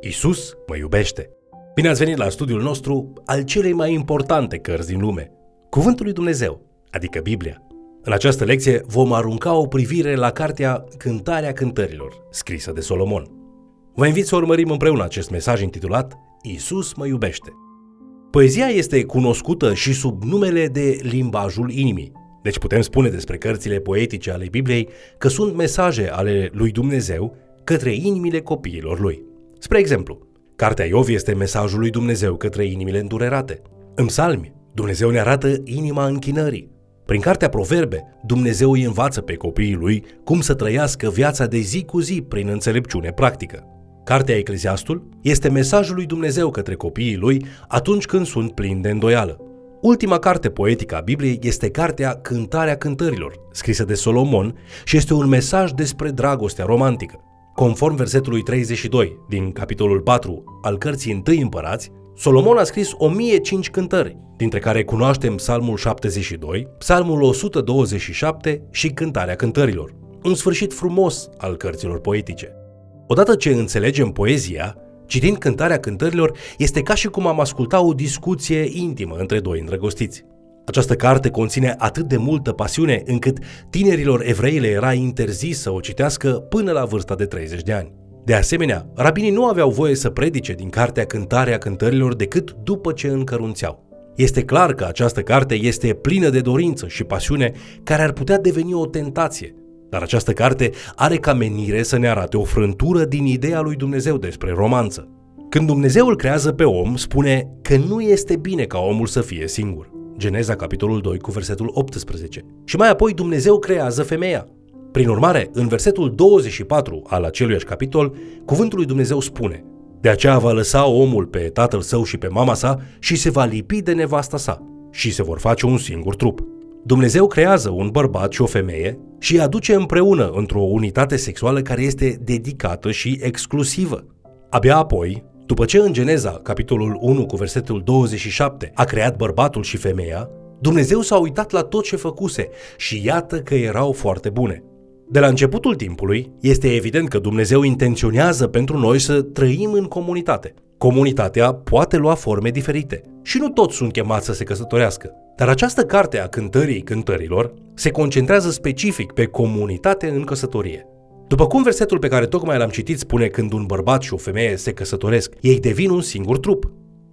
Isus mă iubește. Bine ați venit la studiul nostru al celei mai importante cărți din lume, Cuvântul lui Dumnezeu, adică Biblia. În această lecție vom arunca o privire la cartea Cântarea cântărilor, scrisă de Solomon. Vă invit să urmărim împreună acest mesaj intitulat Isus mă iubește. Poezia este cunoscută și sub numele de limbajul inimii, deci putem spune despre cărțile poetice ale Bibliei că sunt mesaje ale lui Dumnezeu către inimile copiilor lui. Spre exemplu, Cartea Iov este mesajul lui Dumnezeu către inimile îndurerate. În psalmi, Dumnezeu ne arată inima închinării. Prin cartea Proverbe, Dumnezeu îi învață pe copiii lui cum să trăiască viața de zi cu zi prin înțelepciune practică. Cartea Ecleziastul este mesajul lui Dumnezeu către copiii lui atunci când sunt plini de îndoială. Ultima carte poetică a Bibliei este cartea Cântarea cântărilor, scrisă de Solomon și este un mesaj despre dragostea romantică. Conform versetului 32 din capitolul 4 al cărții 1 Împărați, Solomon a scris 1005 cântări, dintre care cunoaștem Psalmul 72, Psalmul 127 și Cântarea cântărilor. Un sfârșit frumos al cărților poetice. Odată ce înțelegem poezia, citind Cântarea cântărilor, este ca și cum am asculta o discuție intimă între doi îndrăgostiți. Această carte conține atât de multă pasiune încât tinerilor evrei le era interzis să o citească până la vârsta de 30 de ani. De asemenea, rabinii nu aveau voie să predice din cartea Cântarea cântărilor decât după ce încărunțeau. Este clar că această carte este plină de dorință și pasiune care ar putea deveni o tentație, dar această carte are ca menire să ne arate o frântură din ideea lui Dumnezeu despre romanță. Când Dumnezeu îl creează pe om, spune că nu este bine ca omul să fie singur. Geneza, capitolul 2, cu versetul 18. Și mai apoi Dumnezeu creează femeia. Prin urmare, în versetul 24 al aceluiași capitol, cuvântul lui Dumnezeu spune De aceea va lăsa omul pe tatăl său și pe mama sa și se va lipi de nevasta sa și se vor face un singur trup. Dumnezeu creează un bărbat și o femeie și îi aduce împreună într-o unitate sexuală care este dedicată și exclusivă. Abia apoi, după ce în Geneza, capitolul 1 cu versetul 27, a creat bărbatul și femeia, Dumnezeu s-a uitat la tot ce făcuse și iată că erau foarte bune. De la începutul timpului, este evident că Dumnezeu intenționează pentru noi să trăim în comunitate. Comunitatea poate lua forme diferite și nu toți sunt chemați să se căsătorească. Dar această carte a cântării cântărilor se concentrează specific pe comunitate în căsătorie. După cum versetul pe care tocmai l-am citit spune când un bărbat și o femeie se căsătoresc, ei devin un singur trup.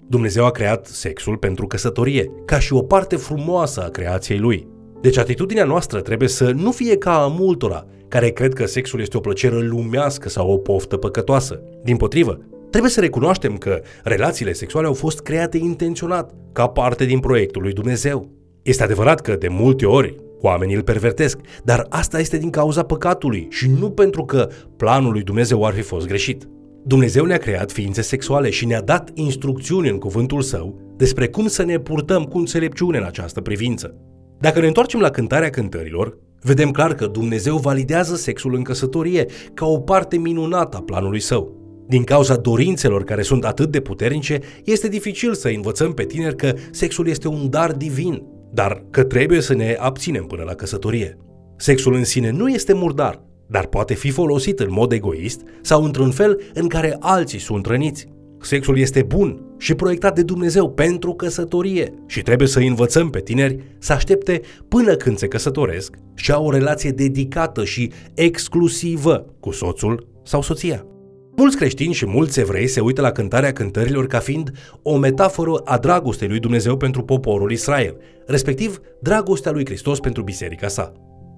Dumnezeu a creat sexul pentru căsătorie, ca și o parte frumoasă a creației lui. Deci atitudinea noastră trebuie să nu fie ca a multora, care cred că sexul este o plăcere lumească sau o poftă păcătoasă. Din potrivă, trebuie să recunoaștem că relațiile sexuale au fost create intenționat, ca parte din proiectul lui Dumnezeu. Este adevărat că de multe ori Oamenii îl pervertesc, dar asta este din cauza păcatului și nu pentru că planul lui Dumnezeu ar fi fost greșit. Dumnezeu ne-a creat ființe sexuale și ne-a dat instrucțiuni în cuvântul său despre cum să ne purtăm cu înțelepciune în această privință. Dacă ne întoarcem la cântarea cântărilor, vedem clar că Dumnezeu validează sexul în căsătorie ca o parte minunată a planului său. Din cauza dorințelor care sunt atât de puternice, este dificil să învățăm pe tineri că sexul este un dar divin dar că trebuie să ne abținem până la căsătorie. Sexul în sine nu este murdar, dar poate fi folosit în mod egoist sau într-un fel în care alții sunt răniți. Sexul este bun și proiectat de Dumnezeu pentru căsătorie și trebuie să învățăm pe tineri să aștepte până când se căsătoresc și au o relație dedicată și exclusivă cu soțul sau soția. Mulți creștini și mulți evrei se uită la cântarea cântărilor ca fiind o metaforă a dragostei lui Dumnezeu pentru poporul Israel, respectiv dragostea lui Hristos pentru biserica sa.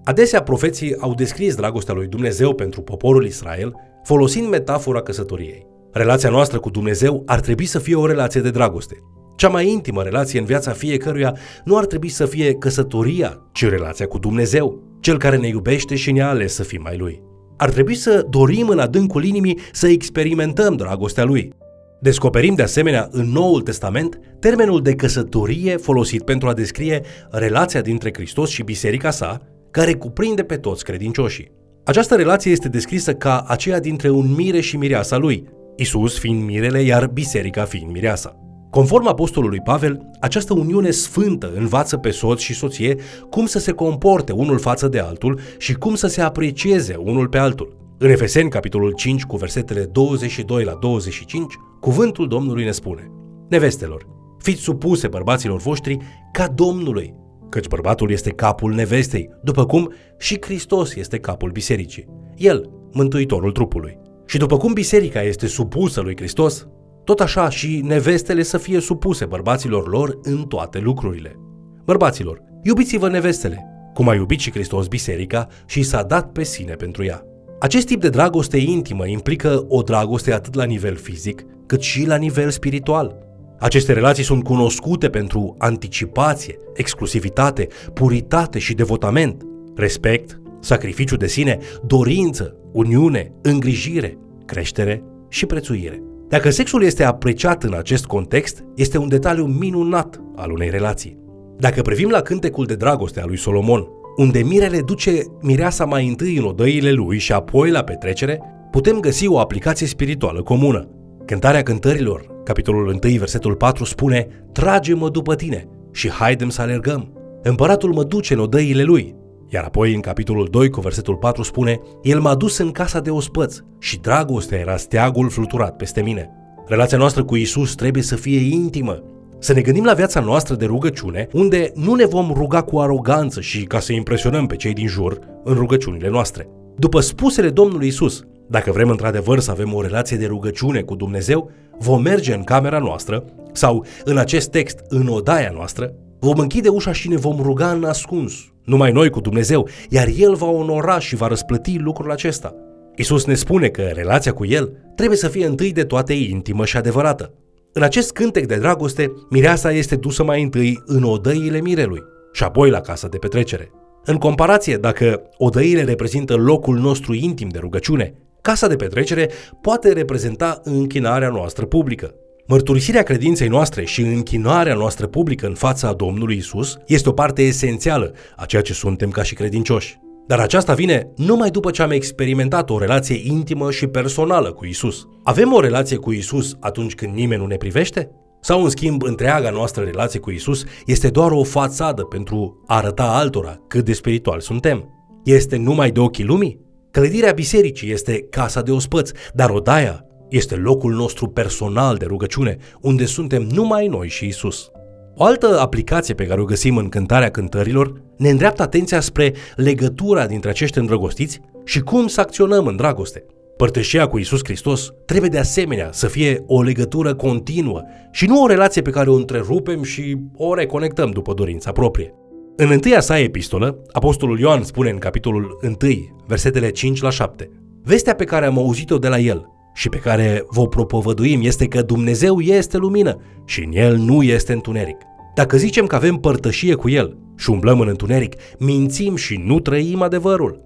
Adesea profeții au descris dragostea lui Dumnezeu pentru poporul Israel folosind metafora căsătoriei. Relația noastră cu Dumnezeu ar trebui să fie o relație de dragoste. Cea mai intimă relație în viața fiecăruia nu ar trebui să fie căsătoria, ci relația cu Dumnezeu, cel care ne iubește și ne-a ales să fim mai lui. Ar trebui să dorim în adâncul inimii să experimentăm dragostea lui. Descoperim de asemenea în Noul Testament termenul de căsătorie folosit pentru a descrie relația dintre Hristos și biserica sa, care cuprinde pe toți credincioșii. Această relație este descrisă ca aceea dintre un mire și mireasa lui, Isus fiind mirele, iar biserica fiind mireasa. Conform apostolului Pavel, această uniune sfântă învață pe soț și soție cum să se comporte unul față de altul și cum să se aprecieze unul pe altul. În Efeseni, capitolul 5, cu versetele 22 la 25, cuvântul Domnului ne spune Nevestelor, fiți supuse bărbaților voștri ca Domnului, căci bărbatul este capul nevestei, după cum și Hristos este capul bisericii. El, mântuitorul trupului. Și după cum biserica este supusă lui Hristos, tot așa și nevestele să fie supuse bărbaților lor în toate lucrurile. Bărbaților, iubiți-vă nevestele, cum a iubit și Hristos biserica și s-a dat pe sine pentru ea. Acest tip de dragoste intimă implică o dragoste atât la nivel fizic, cât și la nivel spiritual. Aceste relații sunt cunoscute pentru anticipație, exclusivitate, puritate și devotament, respect, sacrificiu de sine, dorință, uniune, îngrijire, creștere și prețuire. Dacă sexul este apreciat în acest context, este un detaliu minunat al unei relații. Dacă privim la cântecul de dragoste al lui Solomon, unde mirele duce mireasa mai întâi în odăile lui și apoi la petrecere, putem găsi o aplicație spirituală comună. Cântarea cântărilor, capitolul 1, versetul 4, spune Trage-mă după tine și haidem să alergăm. Împăratul mă duce în odăile lui. Iar apoi, în capitolul 2, cu versetul 4, spune El m-a dus în casa de ospăț și dragostea era steagul fluturat peste mine. Relația noastră cu Isus trebuie să fie intimă, să ne gândim la viața noastră de rugăciune, unde nu ne vom ruga cu aroganță și ca să impresionăm pe cei din jur în rugăciunile noastre. După spusele Domnului Isus, dacă vrem într-adevăr să avem o relație de rugăciune cu Dumnezeu, vom merge în camera noastră sau, în acest text, în odaia noastră, vom închide ușa și ne vom ruga în ascuns, numai noi cu Dumnezeu, iar El va onora și va răsplăti lucrul acesta. Isus ne spune că relația cu El trebuie să fie întâi de toate intimă și adevărată. În acest cântec de dragoste, mireasa este dusă mai întâi în odăile mirelui și apoi la casa de petrecere. În comparație, dacă odăile reprezintă locul nostru intim de rugăciune, casa de petrecere poate reprezenta închinarea noastră publică. Mărturisirea credinței noastre și închinarea noastră publică în fața Domnului Isus este o parte esențială a ceea ce suntem ca și credincioși. Dar aceasta vine numai după ce am experimentat o relație intimă și personală cu Isus. Avem o relație cu Isus atunci când nimeni nu ne privește? Sau, în schimb, întreaga noastră relație cu Isus este doar o fațadă pentru a arăta altora cât de spiritual suntem? Este numai de ochii lumii? Clădirea bisericii este casa de ospăț, dar odaia este locul nostru personal de rugăciune, unde suntem numai noi și Isus. O altă aplicație pe care o găsim în cântarea cântărilor ne îndreaptă atenția spre legătura dintre acești îndrăgostiți și cum să acționăm în dragoste. Părtășia cu Isus Hristos trebuie de asemenea să fie o legătură continuă și nu o relație pe care o întrerupem și o reconectăm după dorința proprie. În întâia sa epistolă, Apostolul Ioan spune în capitolul 1, versetele 5 la 7, Vestea pe care am auzit-o de la el și pe care vă propovăduim este că Dumnezeu este lumină și în El nu este întuneric. Dacă zicem că avem părtășie cu El și umblăm în întuneric, mințim și nu trăim adevărul.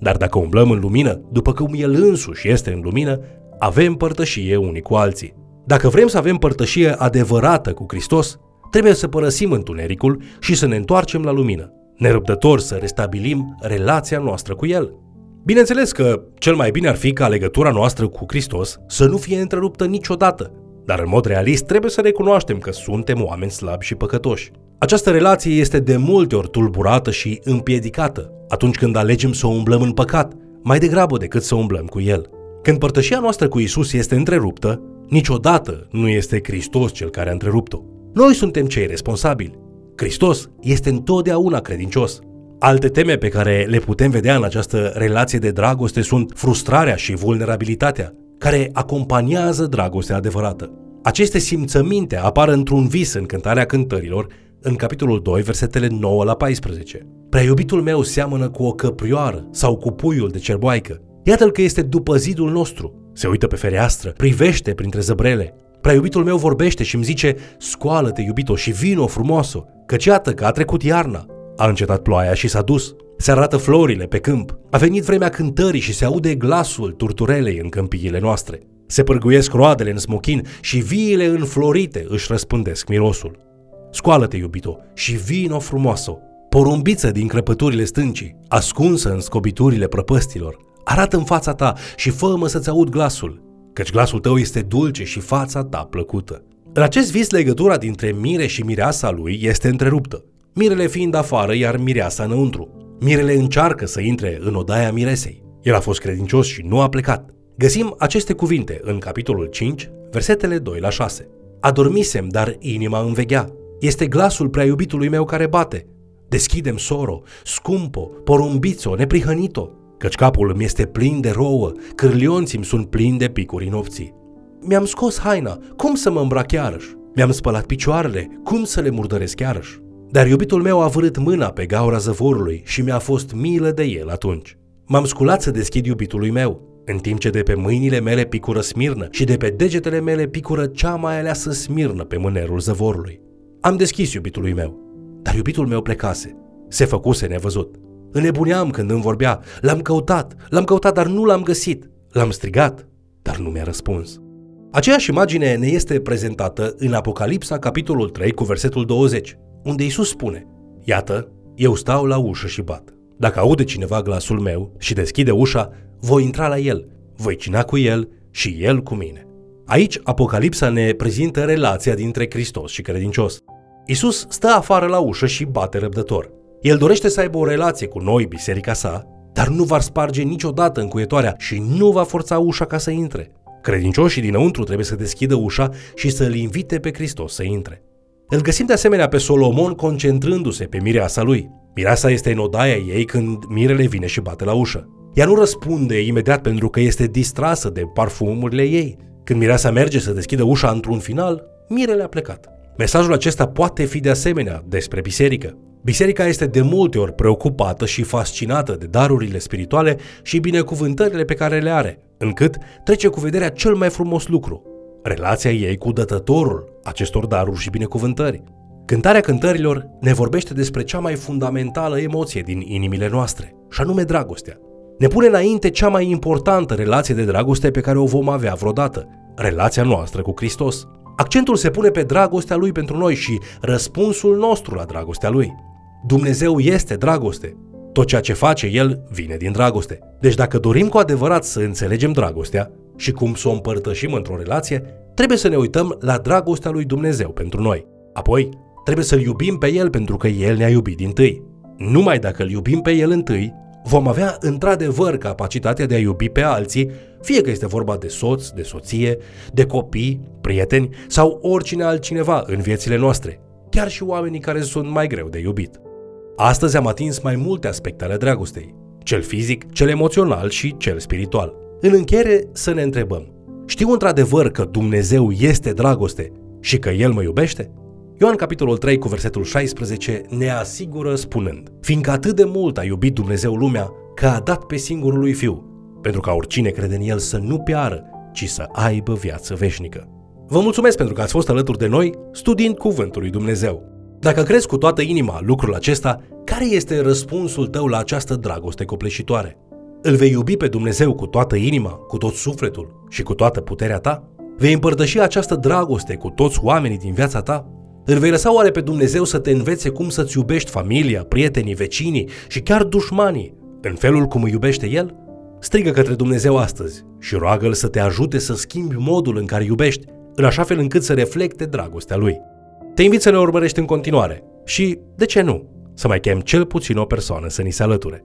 Dar dacă umblăm în lumină, după cum El însuși este în lumină, avem părtășie unii cu alții. Dacă vrem să avem părtășie adevărată cu Hristos, trebuie să părăsim întunericul și să ne întoarcem la lumină, nerăbdător să restabilim relația noastră cu El. Bineînțeles că cel mai bine ar fi ca legătura noastră cu Hristos să nu fie întreruptă niciodată, dar în mod realist trebuie să recunoaștem că suntem oameni slabi și păcătoși. Această relație este de multe ori tulburată și împiedicată atunci când alegem să umblăm în păcat, mai degrabă decât să umblăm cu El. Când părtășia noastră cu Isus este întreruptă, niciodată nu este Hristos cel care a întrerupt-o. Noi suntem cei responsabili. Hristos este întotdeauna credincios. Alte teme pe care le putem vedea în această relație de dragoste sunt frustrarea și vulnerabilitatea, care acompaniază dragostea adevărată. Aceste simțăminte apar într-un vis în cântarea cântărilor, în capitolul 2, versetele 9 la 14. Prea iubitul meu seamănă cu o căprioară sau cu puiul de cerboaică. Iată-l că este după zidul nostru. Se uită pe fereastră, privește printre zăbrele. Prea iubitul meu vorbește și îmi zice, scoală-te iubito și vino frumoasă, căci iată că a trecut iarna. A încetat ploaia și s-a dus. Se arată florile pe câmp. A venit vremea cântării și se aude glasul turturelei în câmpiile noastre. Se pârguiesc roadele în smochin și viile înflorite își răspândesc mirosul. Scoală-te, iubito, și vino frumoasă, porumbiță din crăpăturile stâncii, ascunsă în scobiturile prăpăstilor, arată în fața ta și fă-mă să-ți aud glasul, căci glasul tău este dulce și fața ta plăcută. În acest vis, legătura dintre mire și mireasa lui este întreruptă mirele fiind afară, iar mireasa înăuntru. Mirele încearcă să intre în odaia miresei, El a fost credincios și nu a plecat. Găsim aceste cuvinte în capitolul 5, versetele 2 la 6. Adormisem, dar inima înveghea. Este glasul prea iubitului meu care bate. Deschidem soro, scumpo, porumbițo, neprihănito, căci capul îmi este plin de rouă, cârlionții îmi sunt plini de picuri nopții. Mi-am scos haina, cum să mă îmbrac iarăși? Mi-am spălat picioarele, cum să le murdăresc iarăși? Dar iubitul meu a vărât mâna pe gaura zăvorului și mi-a fost milă de el atunci. M-am sculat să deschid iubitului meu, în timp ce de pe mâinile mele picură smirnă și de pe degetele mele picură cea mai aleasă smirnă pe mânerul zăvorului. Am deschis iubitului meu, dar iubitul meu plecase. Se făcuse nevăzut. Înnebuneam când îmi vorbea, l-am căutat, l-am căutat, dar nu l-am găsit. L-am strigat, dar nu mi-a răspuns. Aceeași imagine ne este prezentată în Apocalipsa, capitolul 3, cu versetul 20, unde Isus spune, Iată, eu stau la ușă și bat. Dacă aude cineva glasul meu și deschide ușa, voi intra la el, voi cina cu el și el cu mine. Aici Apocalipsa ne prezintă relația dintre Hristos și credincios. Isus stă afară la ușă și bate răbdător. El dorește să aibă o relație cu noi, biserica sa, dar nu va sparge niciodată încuietoarea și nu va forța ușa ca să intre. Credincioșii dinăuntru trebuie să deschidă ușa și să-L invite pe Hristos să intre. Îl găsim de asemenea pe Solomon concentrându-se pe mireasa lui. Mireasa este în odaia ei când mirele vine și bate la ușă. Ea nu răspunde imediat pentru că este distrasă de parfumurile ei. Când mireasa merge să deschidă ușa într-un final, mirele a plecat. Mesajul acesta poate fi de asemenea despre biserică. Biserica este de multe ori preocupată și fascinată de darurile spirituale și binecuvântările pe care le are, încât trece cu vederea cel mai frumos lucru, relația ei cu dătătorul acestor daruri și binecuvântări. Cântarea cântărilor ne vorbește despre cea mai fundamentală emoție din inimile noastre, și anume dragostea. Ne pune înainte cea mai importantă relație de dragoste pe care o vom avea vreodată, relația noastră cu Hristos. Accentul se pune pe dragostea Lui pentru noi și răspunsul nostru la dragostea Lui. Dumnezeu este dragoste. Tot ceea ce face El vine din dragoste. Deci dacă dorim cu adevărat să înțelegem dragostea și cum să o împărtășim într-o relație, trebuie să ne uităm la dragostea lui Dumnezeu pentru noi. Apoi, trebuie să-L iubim pe El pentru că El ne-a iubit din tâi. Numai dacă îl iubim pe El întâi, vom avea într-adevăr capacitatea de a iubi pe alții, fie că este vorba de soț, de soție, de copii, prieteni sau oricine altcineva în viețile noastre, chiar și oamenii care sunt mai greu de iubit. Astăzi am atins mai multe aspecte ale dragostei, cel fizic, cel emoțional și cel spiritual. În încheiere să ne întrebăm, știu într-adevăr că Dumnezeu este dragoste și că El mă iubește? Ioan capitolul 3 cu versetul 16 ne asigură spunând Fiindcă atât de mult a iubit Dumnezeu lumea că a dat pe singurul lui Fiu, pentru ca oricine crede în El să nu piară, ci să aibă viață veșnică. Vă mulțumesc pentru că ați fost alături de noi studiind Cuvântul lui Dumnezeu. Dacă crezi cu toată inima lucrul acesta, care este răspunsul tău la această dragoste copleșitoare? Îl vei iubi pe Dumnezeu cu toată inima, cu tot sufletul și cu toată puterea ta? Vei împărtăși această dragoste cu toți oamenii din viața ta? Îl vei lăsa oare pe Dumnezeu să te învețe cum să-ți iubești familia, prietenii, vecinii și chiar dușmanii, în felul cum îi iubește El? Strigă către Dumnezeu astăzi și roagă-L să te ajute să schimbi modul în care iubești, în așa fel încât să reflecte dragostea Lui. Te invit să ne urmărești în continuare și, de ce nu, să mai chem cel puțin o persoană să ni se alăture.